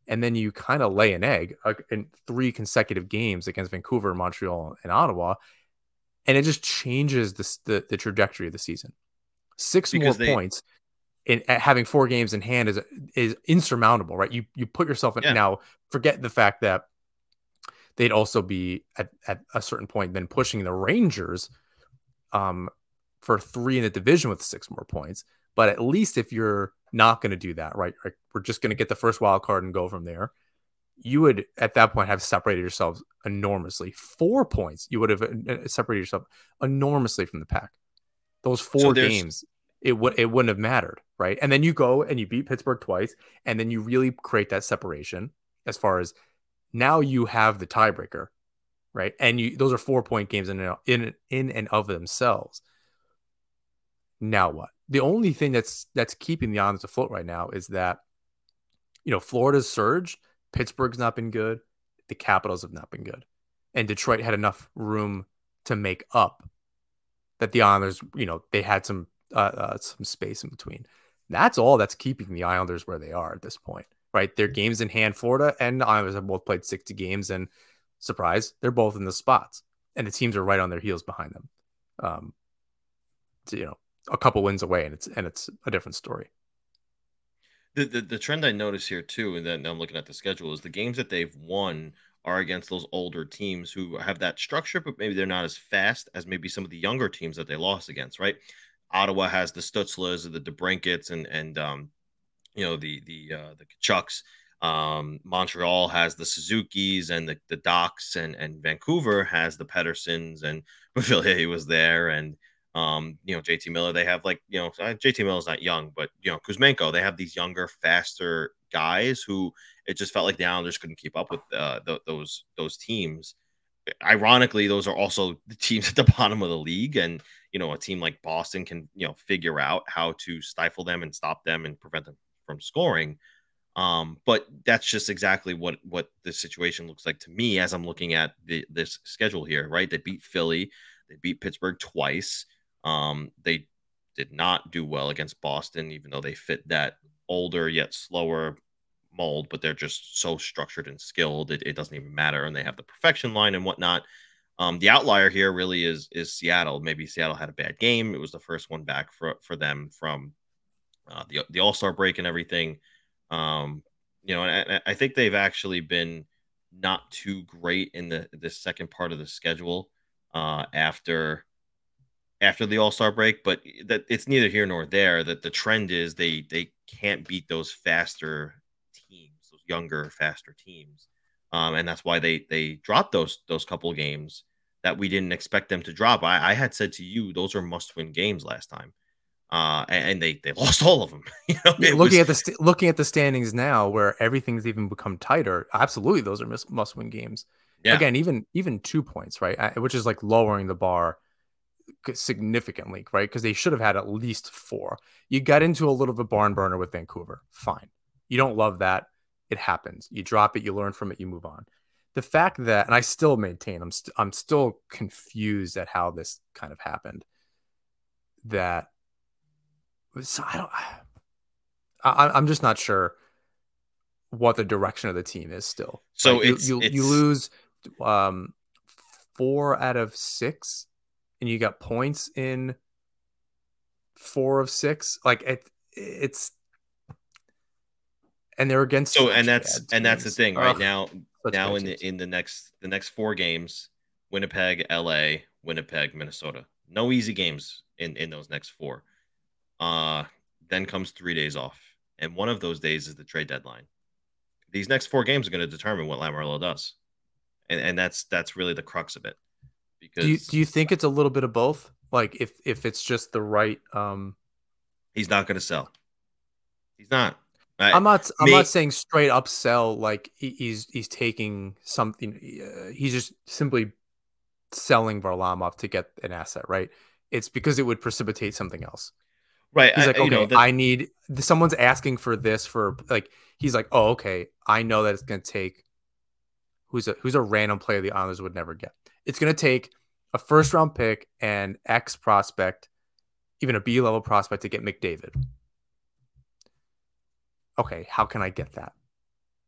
Speaker 1: And then you kind of lay an egg uh, in three consecutive games against Vancouver, Montreal, and Ottawa, and it just changes the the, the trajectory of the season. Six
Speaker 2: Because
Speaker 1: more
Speaker 2: they-
Speaker 1: points in having four games in hand is is insurmountable, right? You you put yourself in
Speaker 2: Yeah.
Speaker 1: now. Forget the fact that they'd also be at, at a certain point then pushing the Rangers um for three in the division with six more points. But at least if you're not going to do that, right? Like we're just going to get the first wild card and go from there. You would at that point have separated yourselves enormously. Four points, you would have uh, separated yourself enormously from the pack. Those four
Speaker 2: there's-
Speaker 1: games, it would it wouldn't have mattered, right? And then you go and you beat Pittsburgh twice, and then you really create that separation as far as now you have the tiebreaker, right? And you those are four point games in in in and of themselves. Now what? The only thing that's that's keeping the Islanders afloat right now is that you know Florida's surged, Pittsburgh's not been good, the Capitals have not been good, and Detroit had enough room to make up that the Islanders, you know, they had some uh, uh, some space in between. That's all that's keeping the Islanders where they are at this point, right? Their games in hand, Florida and the Islanders have both played 60 games, and surprise, they're both in the spots, and the teams are right on their heels behind them. Um, you know, a couple wins away, and it's and it's a different story.
Speaker 2: The, the the trend I notice here too, and then I'm looking at the schedule, is the games that they've won are against those older teams who have that structure, but maybe they're not as fast as maybe some of the younger teams that they lost against, right? Ottawa has the Stutzlers, the DeBrincats, and and um, you know the the uh, the Tkachuks. Um, Montreal has the Suzuki's and the the Docks, and and Vancouver has the Petterssons and Beauvillier was there, and um, you know JT Miller. They have like you know uh, JT Miller's not young, but you know Kuzmenko. They have these younger, faster guys who it just felt like the Islanders couldn't keep up with uh, th- those those teams. Ironically, those are also the teams at the bottom of the league, and you know a team like Boston can you know figure out how to stifle them and stop them and prevent them from scoring. Um, but that's just exactly what what the situation looks like to me as I'm looking at the, this schedule here. Right, they beat Philly, they beat Pittsburgh twice. Um, they did not do well against Boston, even though they fit that older yet slower mold, but they're just so structured and skilled. It, it doesn't even matter. And they have the perfection line and whatnot. Um, the outlier here really is is Seattle. Maybe Seattle had a bad game. It was the first one back for for them from uh, the the All Star break and everything. Um, you know, and I, I think they've actually been not too great in the the second part of the schedule uh, after after the All Star break, but that it's neither here nor there. That the trend is they they can't beat those faster teams, those younger, faster teams, um, and that's why they they dropped those those couple games that we didn't expect them to drop. I, I had said to you those are must win games last time, uh, and, and they they lost all of them. you know,
Speaker 1: Yeah, looking
Speaker 2: was-
Speaker 1: at the st- looking at the standings now, where everything's even become tighter, absolutely those are must win games. yeah. again, even even two points, right? Which is like lowering the bar significantly, right? Because they should have had at least four. You got into a little bit of a barn burner with Vancouver. Fine. You don't love that. It happens. You drop it, you learn from it, you move on. The fact that, and I still maintain, I'm, i st- I'm still confused at how this kind of happened. That, so I don't, I, I'm just not sure what the direction of the team is still.
Speaker 2: So
Speaker 1: like
Speaker 2: it's,
Speaker 1: you, you,
Speaker 2: it's...
Speaker 1: you lose um, four out of six, and you got points in four of six. Like it, it's and they're against
Speaker 2: so and that's and that's the thing right
Speaker 1: Ugh,
Speaker 2: now now in
Speaker 1: teams.
Speaker 2: the in the next the next four games winnipeg la winnipeg minnesota. No easy games in in those next four. Uh then comes three days off and one of those days is the trade deadline. These next four games are going to determine what lamoriello does and and that's that's really the crux of it because
Speaker 1: do you, do you think it's a little bit of both like if if it's just the right um
Speaker 2: he's not going to sell he's not
Speaker 1: I, am not. I'm not saying straight up sell. Like he's he's taking something. Uh, he's just simply selling Varlamov to get an asset, right? It's because it would precipitate something else.
Speaker 2: Right.
Speaker 1: He's like,
Speaker 2: I,
Speaker 1: okay,
Speaker 2: you know, the...
Speaker 1: I need. Someone's asking for this for like. He's like, oh, okay. I know that it's going to take. Who's a who's a random player the Islanders would never get. It's going to take a first round pick and X prospect, even a B level prospect to get McDavid okay, how can I get that?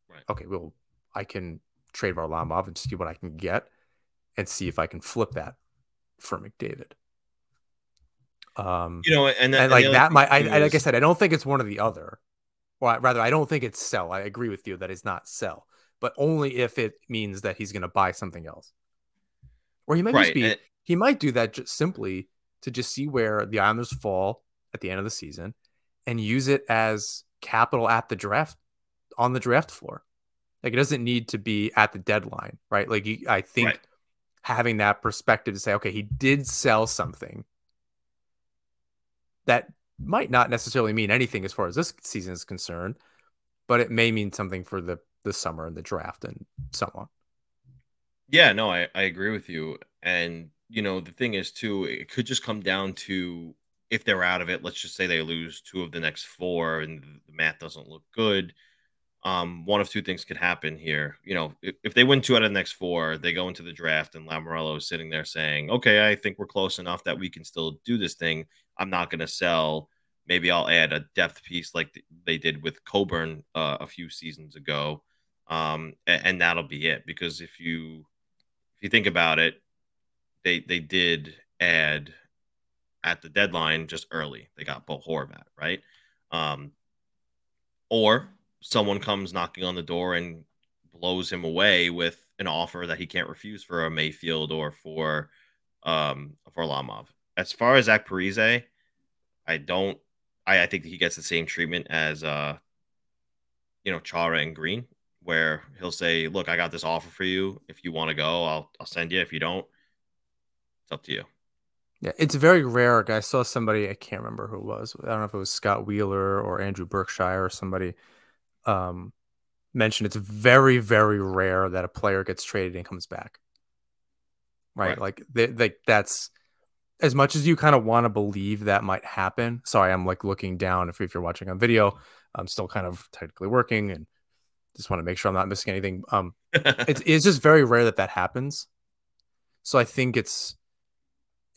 Speaker 2: Right.
Speaker 1: Okay, well, I can trade Varlamov and see what I can get and see if I can flip that for McDavid. Um,
Speaker 2: you know, and,
Speaker 1: and,
Speaker 2: and
Speaker 1: like that might, I, like I said, I don't think it's one or the other. Well, rather, I don't think it's sell. I agree with you that it's not sell, but only if it means that he's going to buy something else. Or he might
Speaker 2: right.
Speaker 1: just be,
Speaker 2: and...
Speaker 1: he might do that just simply to just see where the Islanders fall at the end of the season and use it as capital at the draft on the draft floor. Like it doesn't need to be at the deadline, right? Like you, I think
Speaker 2: right.
Speaker 1: having that perspective to say, okay, he did sell something that might not necessarily mean anything as far as this season is concerned, but it may mean something for the the summer and the draft and so on.
Speaker 2: Yeah, no, I, I agree with you. And you know, the thing is too, it could just come down to if they're out of it, let's just say they lose two of the next four and the math doesn't look good. Um, one of two things could happen here. You know, if, if, they win two out of the next four, they go into the draft and Lamoriello is sitting there saying, okay, I think we're close enough that we can still do this thing. I'm not going to sell. Maybe I'll add a depth piece like they did with Coburn uh, a few seasons ago. Um, and, and that'll be it. Because if you if you think about it, they they did add at the deadline just early. They got Bo Horvat, right? Um, or someone comes knocking on the door and blows him away with an offer that he can't refuse for a Mayfield or for um for Lamov. As far as Zach Parise, I don't I, I think he gets the same treatment as uh you know Chara and Green, where he'll say, Look, I got this offer for you. If you want to go, I'll I'll send you. If you don't, it's up to you.
Speaker 1: Yeah, it's very rare. I saw somebody, I can't remember who it was. I don't know if it was Scott Wheeler or Andrew Berkshire or somebody um, mentioned it's very, very rare that a player gets traded and comes back. Right. right. Like, they, they, that's as much as you kind of want to believe that might happen. Sorry, I'm like looking down. If, if you're watching on video, I'm still kind of technically working and just want to make sure I'm not missing anything. Um, it's, it's just very rare that that happens. So I think it's,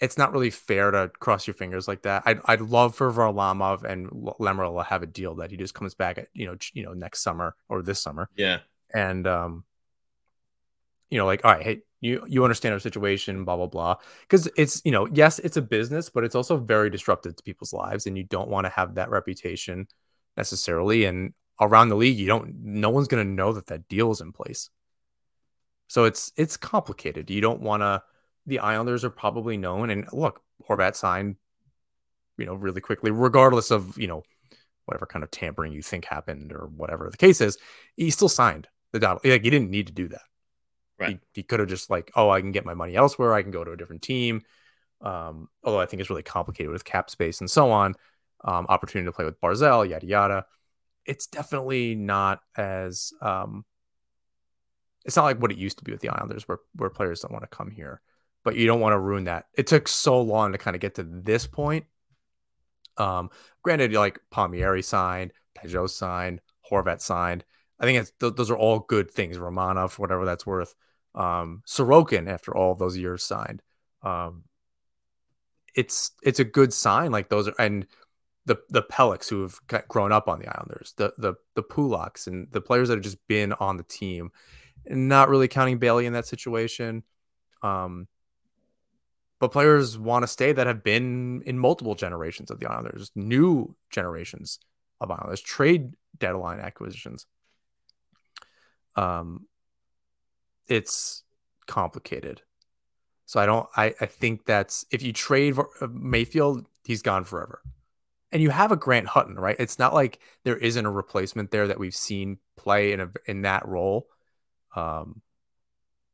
Speaker 1: it's not really fair to cross your fingers like that. I'd, I'd love for Varlamov and Lamoriello to have a deal that he just comes back at you know you know next summer or this summer.
Speaker 2: Yeah,
Speaker 1: and um, you know like all right, hey, you you understand our situation, blah blah blah. Because it's you know yes, it's a business, but it's also very disruptive to people's lives, and you don't want to have that reputation necessarily. And around the league, you don't. No one's going to know that that deal is in place. So it's it's complicated. You don't want to the Islanders are probably known. And look, Horvat signed, you know, really quickly, regardless of, you know, whatever kind of tampering you think happened or whatever the case is, he still signed the dot. Like he didn't need to do that.
Speaker 2: Right.
Speaker 1: He, he could have just like, oh, I can get my money elsewhere. I can go to a different team. Um, although I think it's really complicated with cap space and so on. Um, opportunity to play with Barzal, yada yada. It's definitely not as um, it's not like what it used to be with the Islanders, where where players don't want to come here, but you don't want to ruin that. It took so long to kind of get to this point. Um, granted, like Palmieri signed, Pageau signed, Horvat signed. I think it's th- those are all good things. Romanov, whatever that's worth. Um, Sorokin, after all those years, signed. Um, it's it's a good sign. Like those are and the the Pelechs who have grown up on the Islanders, the the the Pulocks and the players that have just been on the team, not really counting Bailey in that situation. Um, but players want to stay that have been in multiple generations of the Islanders, new generations of Islanders, trade deadline acquisitions. Um, it's complicated. So I don't. I I think that's if you trade uh, Mayfield, he's gone forever. And you have a Grant Hutton, right? It's not like there isn't a replacement there that we've seen play in a in that role, um,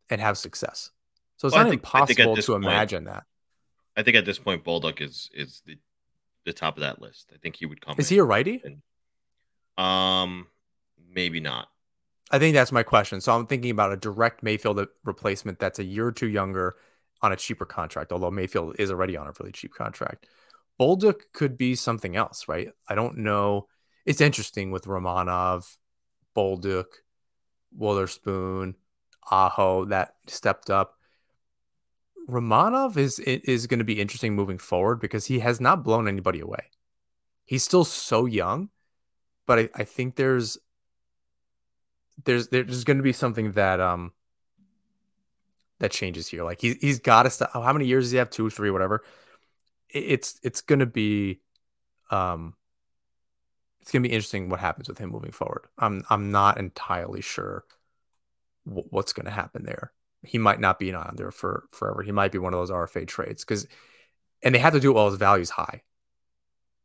Speaker 1: and have success. So it's well, not think, impossible to point, imagine that.
Speaker 2: I think at this point, Bolduc is is the the top of that list. I think he would come.
Speaker 1: Is he a righty?
Speaker 2: And, um, maybe not.
Speaker 1: I think that's my question. So I'm thinking about a direct Mayfield replacement that's a year or two younger on a cheaper contract, although Mayfield is already on a really cheap contract. Bolduc could be something else, right? I don't know. It's interesting with Romanov, Bolduc, Wotherspoon, Aho that stepped up. Romanov is is going to be interesting moving forward because he has not blown anybody away. He's still so young, but I, I think there's there's there's going to be something that um that changes here. Like he's he's got to stop. How many years does he have? Two, three, whatever. It's it's going to be, um, it's going to be interesting what happens with him moving forward. I'm I'm not entirely sure w- what's going to happen there. He might not be an Islander for forever. He might be one of those RFA trades because, and they have to do it while his value's high,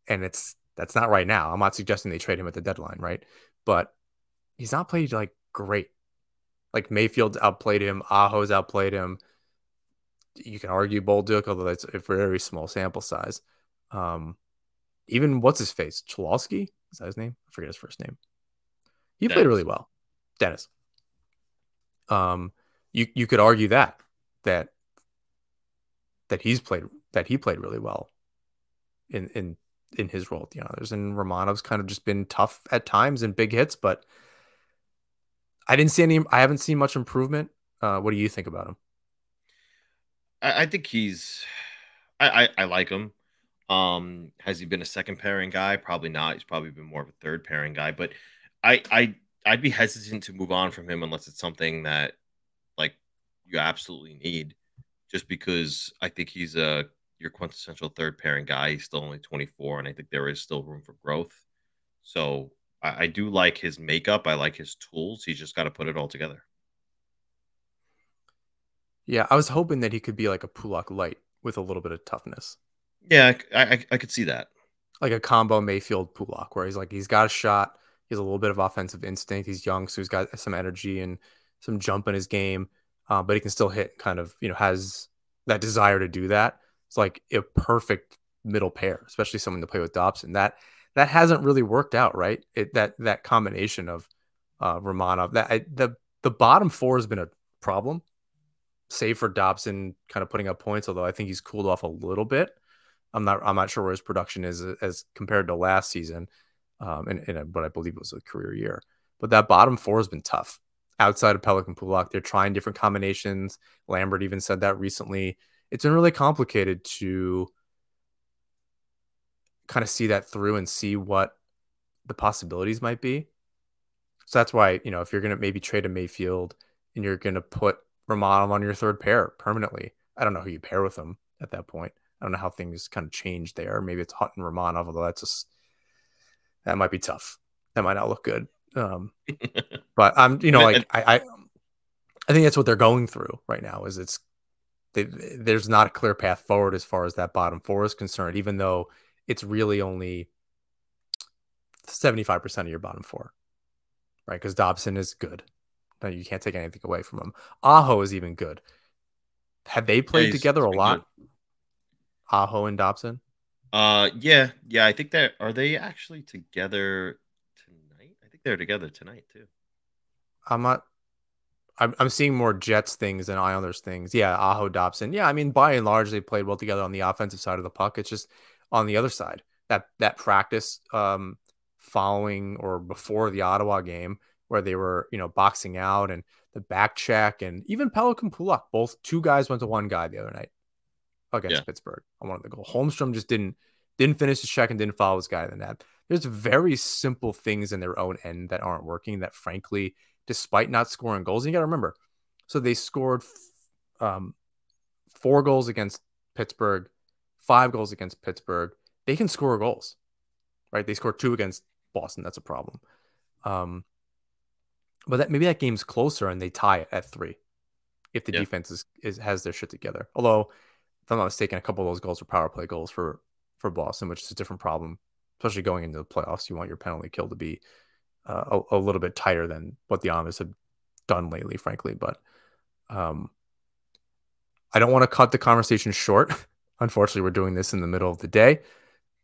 Speaker 1: and it's that's not right now. I'm not suggesting they trade him at the deadline, right? But he's not played like great like Mayfield outplayed him, Aho's outplayed him. You can argue Bolduc, although that's a very small sample size. Um, even what's his face? Cholowski? Is that his name? I forget his first name. He Dennis. played really well. Dennis. Um, you you could argue that that that he's played that he played really well in in in his role at the others. And Romanov's kind of just been tough at times and big hits, but I didn't see any. I haven't seen much improvement. Uh, what do you think about him?
Speaker 2: I, I think he's. I, I, I like him. Um, has he been a second pairing guy? Probably not. He's probably been more of a third pairing guy. But I I I'd be hesitant to move on from him unless it's something that like you absolutely need. Just because I think he's a your quintessential third pairing guy. He's still only 24, and I think there is still room for growth. So I, I do like his makeup. I like his tools. He's just got to put it all together.
Speaker 1: Yeah, I was hoping that he could be like a Pulock light with a little bit of toughness.
Speaker 2: Yeah, I, I, I could see that.
Speaker 1: Like a combo Mayfield Pulock, where he's like he's got a shot, he has a little bit of offensive instinct. He's young, so he's got some energy and some jump in his game, uh, but he can still hit. Kind of, you know, has that desire to do that. It's like a perfect middle pair, especially someone to play with Dobson. That that hasn't really worked out, right? It, that that combination of uh, Romanov, that I, the the bottom four has been a problem, save for Dobson kind of putting up points. Although I think he's cooled off a little bit. I'm not I'm not sure where his production is as compared to last season, um, and, and what I believe it was a career year. But that bottom four has been tough. Outside of Pelican Pulock, they're trying different combinations. Lambert even said that recently. It's been really complicated to kind of see that through and see what the possibilities might be. So that's why, you know, if you're going to maybe trade a Mayfield and you're going to put Romanov on your third pair permanently, I don't know who you pair with him at that point. I don't know how things kind of change there. Maybe it's Hutton Romanov, although that's just that might be tough. That might not look good. Um, but I'm, you know, like I, I, I think that's what they're going through right now. Is it's they, there's not a clear path forward as far as that bottom four is concerned. Even though it's really only 75% of your bottom four, right? Because Dobson is good. No, you can't take anything away from him. Aho is even good. Have they played yeah, together a lot? Good. Aho and Dobson?
Speaker 2: Uh yeah, yeah, I think that are they actually together tonight? I think they're together tonight too.
Speaker 1: I'm not I'm, I'm seeing more Jets things than Islanders things. Yeah, Aho Dobson. Yeah, I mean, by and large, they played well together on the offensive side of the puck. It's just on the other side that that practice um, following or before the Ottawa game where they were, you know, boxing out and the back check and even Pelican Pulock. Both two guys went to one guy the other night against yeah. Pittsburgh on one of the. Holmstrom just didn't didn't finish his check and didn't follow his guy in the net. There's very simple things in their own end that aren't working that frankly despite not scoring goals. And you got to remember, so they scored um, four goals against Pittsburgh, five goals against Pittsburgh. They can score goals, right? They scored two against Boston. That's a problem. Um, but that maybe that game's closer and they tie it at three if the yeah. defense is, is has their shit together. Although, if I'm not mistaken, a couple of those goals were power play goals for for Boston, which is a different problem, especially going into the playoffs. You want your penalty kill to be uh, a, a, little bit tighter than what the Islanders have done lately, frankly. But um, I don't want to cut the conversation short. Unfortunately, we're doing this in the middle of the day.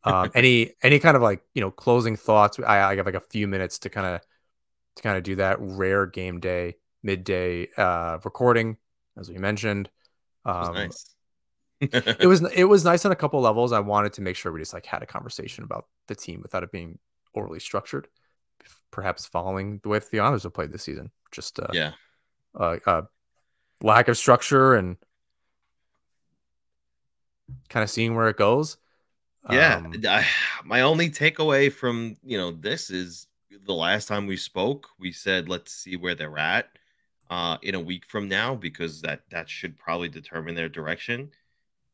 Speaker 1: Um, any any kind of like you know closing thoughts? I, I have like a few minutes to kind of to kind of do that rare game day midday uh, recording, as we mentioned. Um, nice. it was it was nice on a couple levels. I wanted to make sure we just like had a conversation about the team without it being overly structured perhaps following the way the Islanders have played this season. Just uh,
Speaker 2: yeah,
Speaker 1: uh, uh, lack of structure and kind of seeing where it goes.
Speaker 2: Yeah, um, I, my only takeaway from you know this is the last time we spoke, we said let's see where they're at uh, in a week from now because that that should probably determine their direction.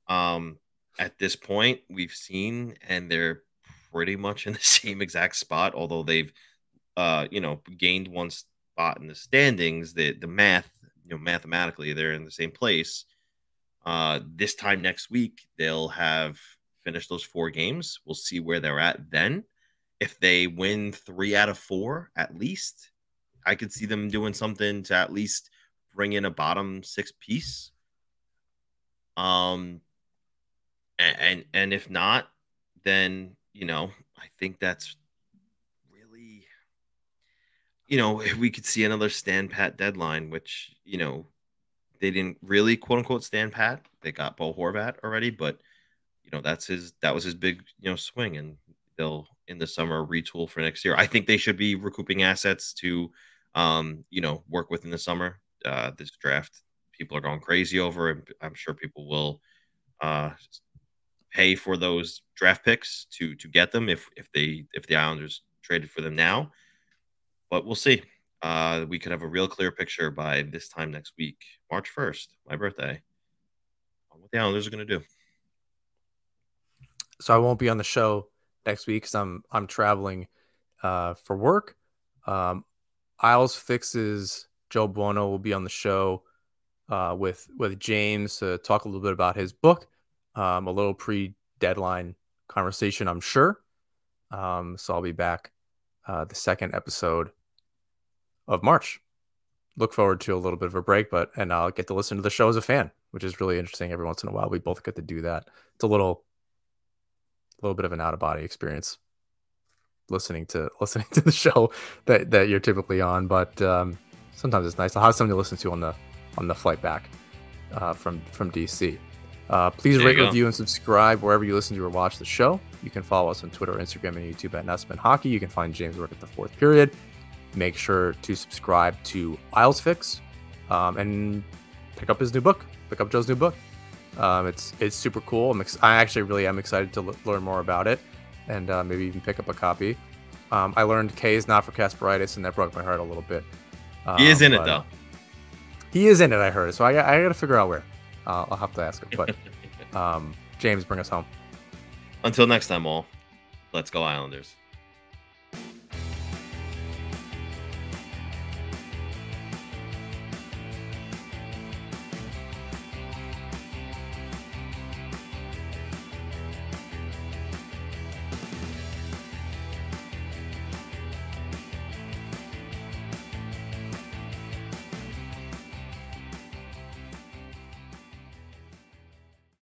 Speaker 2: Um, at this point, we've seen and they're pretty much in the same exact spot, although they've uh, you know, gained one spot in the standings, the the math, you know, mathematically they're in the same place. Uh, this time next week, they'll have finished those four games. We'll see where they're at then. If they win three out of four, at least, I could see them doing something to at least bring in a bottom six piece. Um, and and, and if not, then you know, I think that's really, you know, we could see another stand pat deadline, which, you know, they didn't really quote unquote stand pat. They got Bo Horvat already, but you know, that's his that was his big, you know, swing and they'll in the summer retool for next year. I think they should be recouping assets to um, you know, work with in the summer. Uh this draft people are going crazy over and I'm sure people will uh pay for those draft picks to to get them if if they if the Islanders traded for them now but we'll see. Uh, we could have a real clear picture by this time next week, March 1st, my birthday, what the Islanders are going to do.
Speaker 1: So I won't be on the show next week because I'm I'm traveling uh, for work. Um, Isles fixes Joe Buono will be on the show uh, with with James to talk a little bit about his book. Um, a little pre deadline conversation, I'm sure. Um, so I'll be back uh, the second episode of March. Look forward to a little bit of a break, but and I'll get to listen to the show as a fan, which is really interesting. Every once in a while, we both get to do that. It's a little, little bit of an out of body experience listening to listening to the show that that you're typically on. But um, sometimes it's nice. I'll have something to listen to on the on the flight back uh, from from DC. Uh, please there rate, review, and subscribe wherever you listen to or watch the show. You can follow us on Twitter, Instagram, and YouTube at Nesman Hockey. You can find James work at the fourth period make sure to subscribe to Isles Fix um, and pick up his new book. Pick up Joe's new book. Um, it's it's super cool. I'm ex- I actually really am excited to l- learn more about it and uh, maybe even pick up a copy. Um, I learned K is not for Kasparaitis, and that broke my heart a little bit.
Speaker 2: he is in it um, though.
Speaker 1: He is in it. I heard. So I, I got to figure out where. Uh, I'll have to ask him. But um, James, bring us home.
Speaker 2: Until next time, all. Let's go Islanders.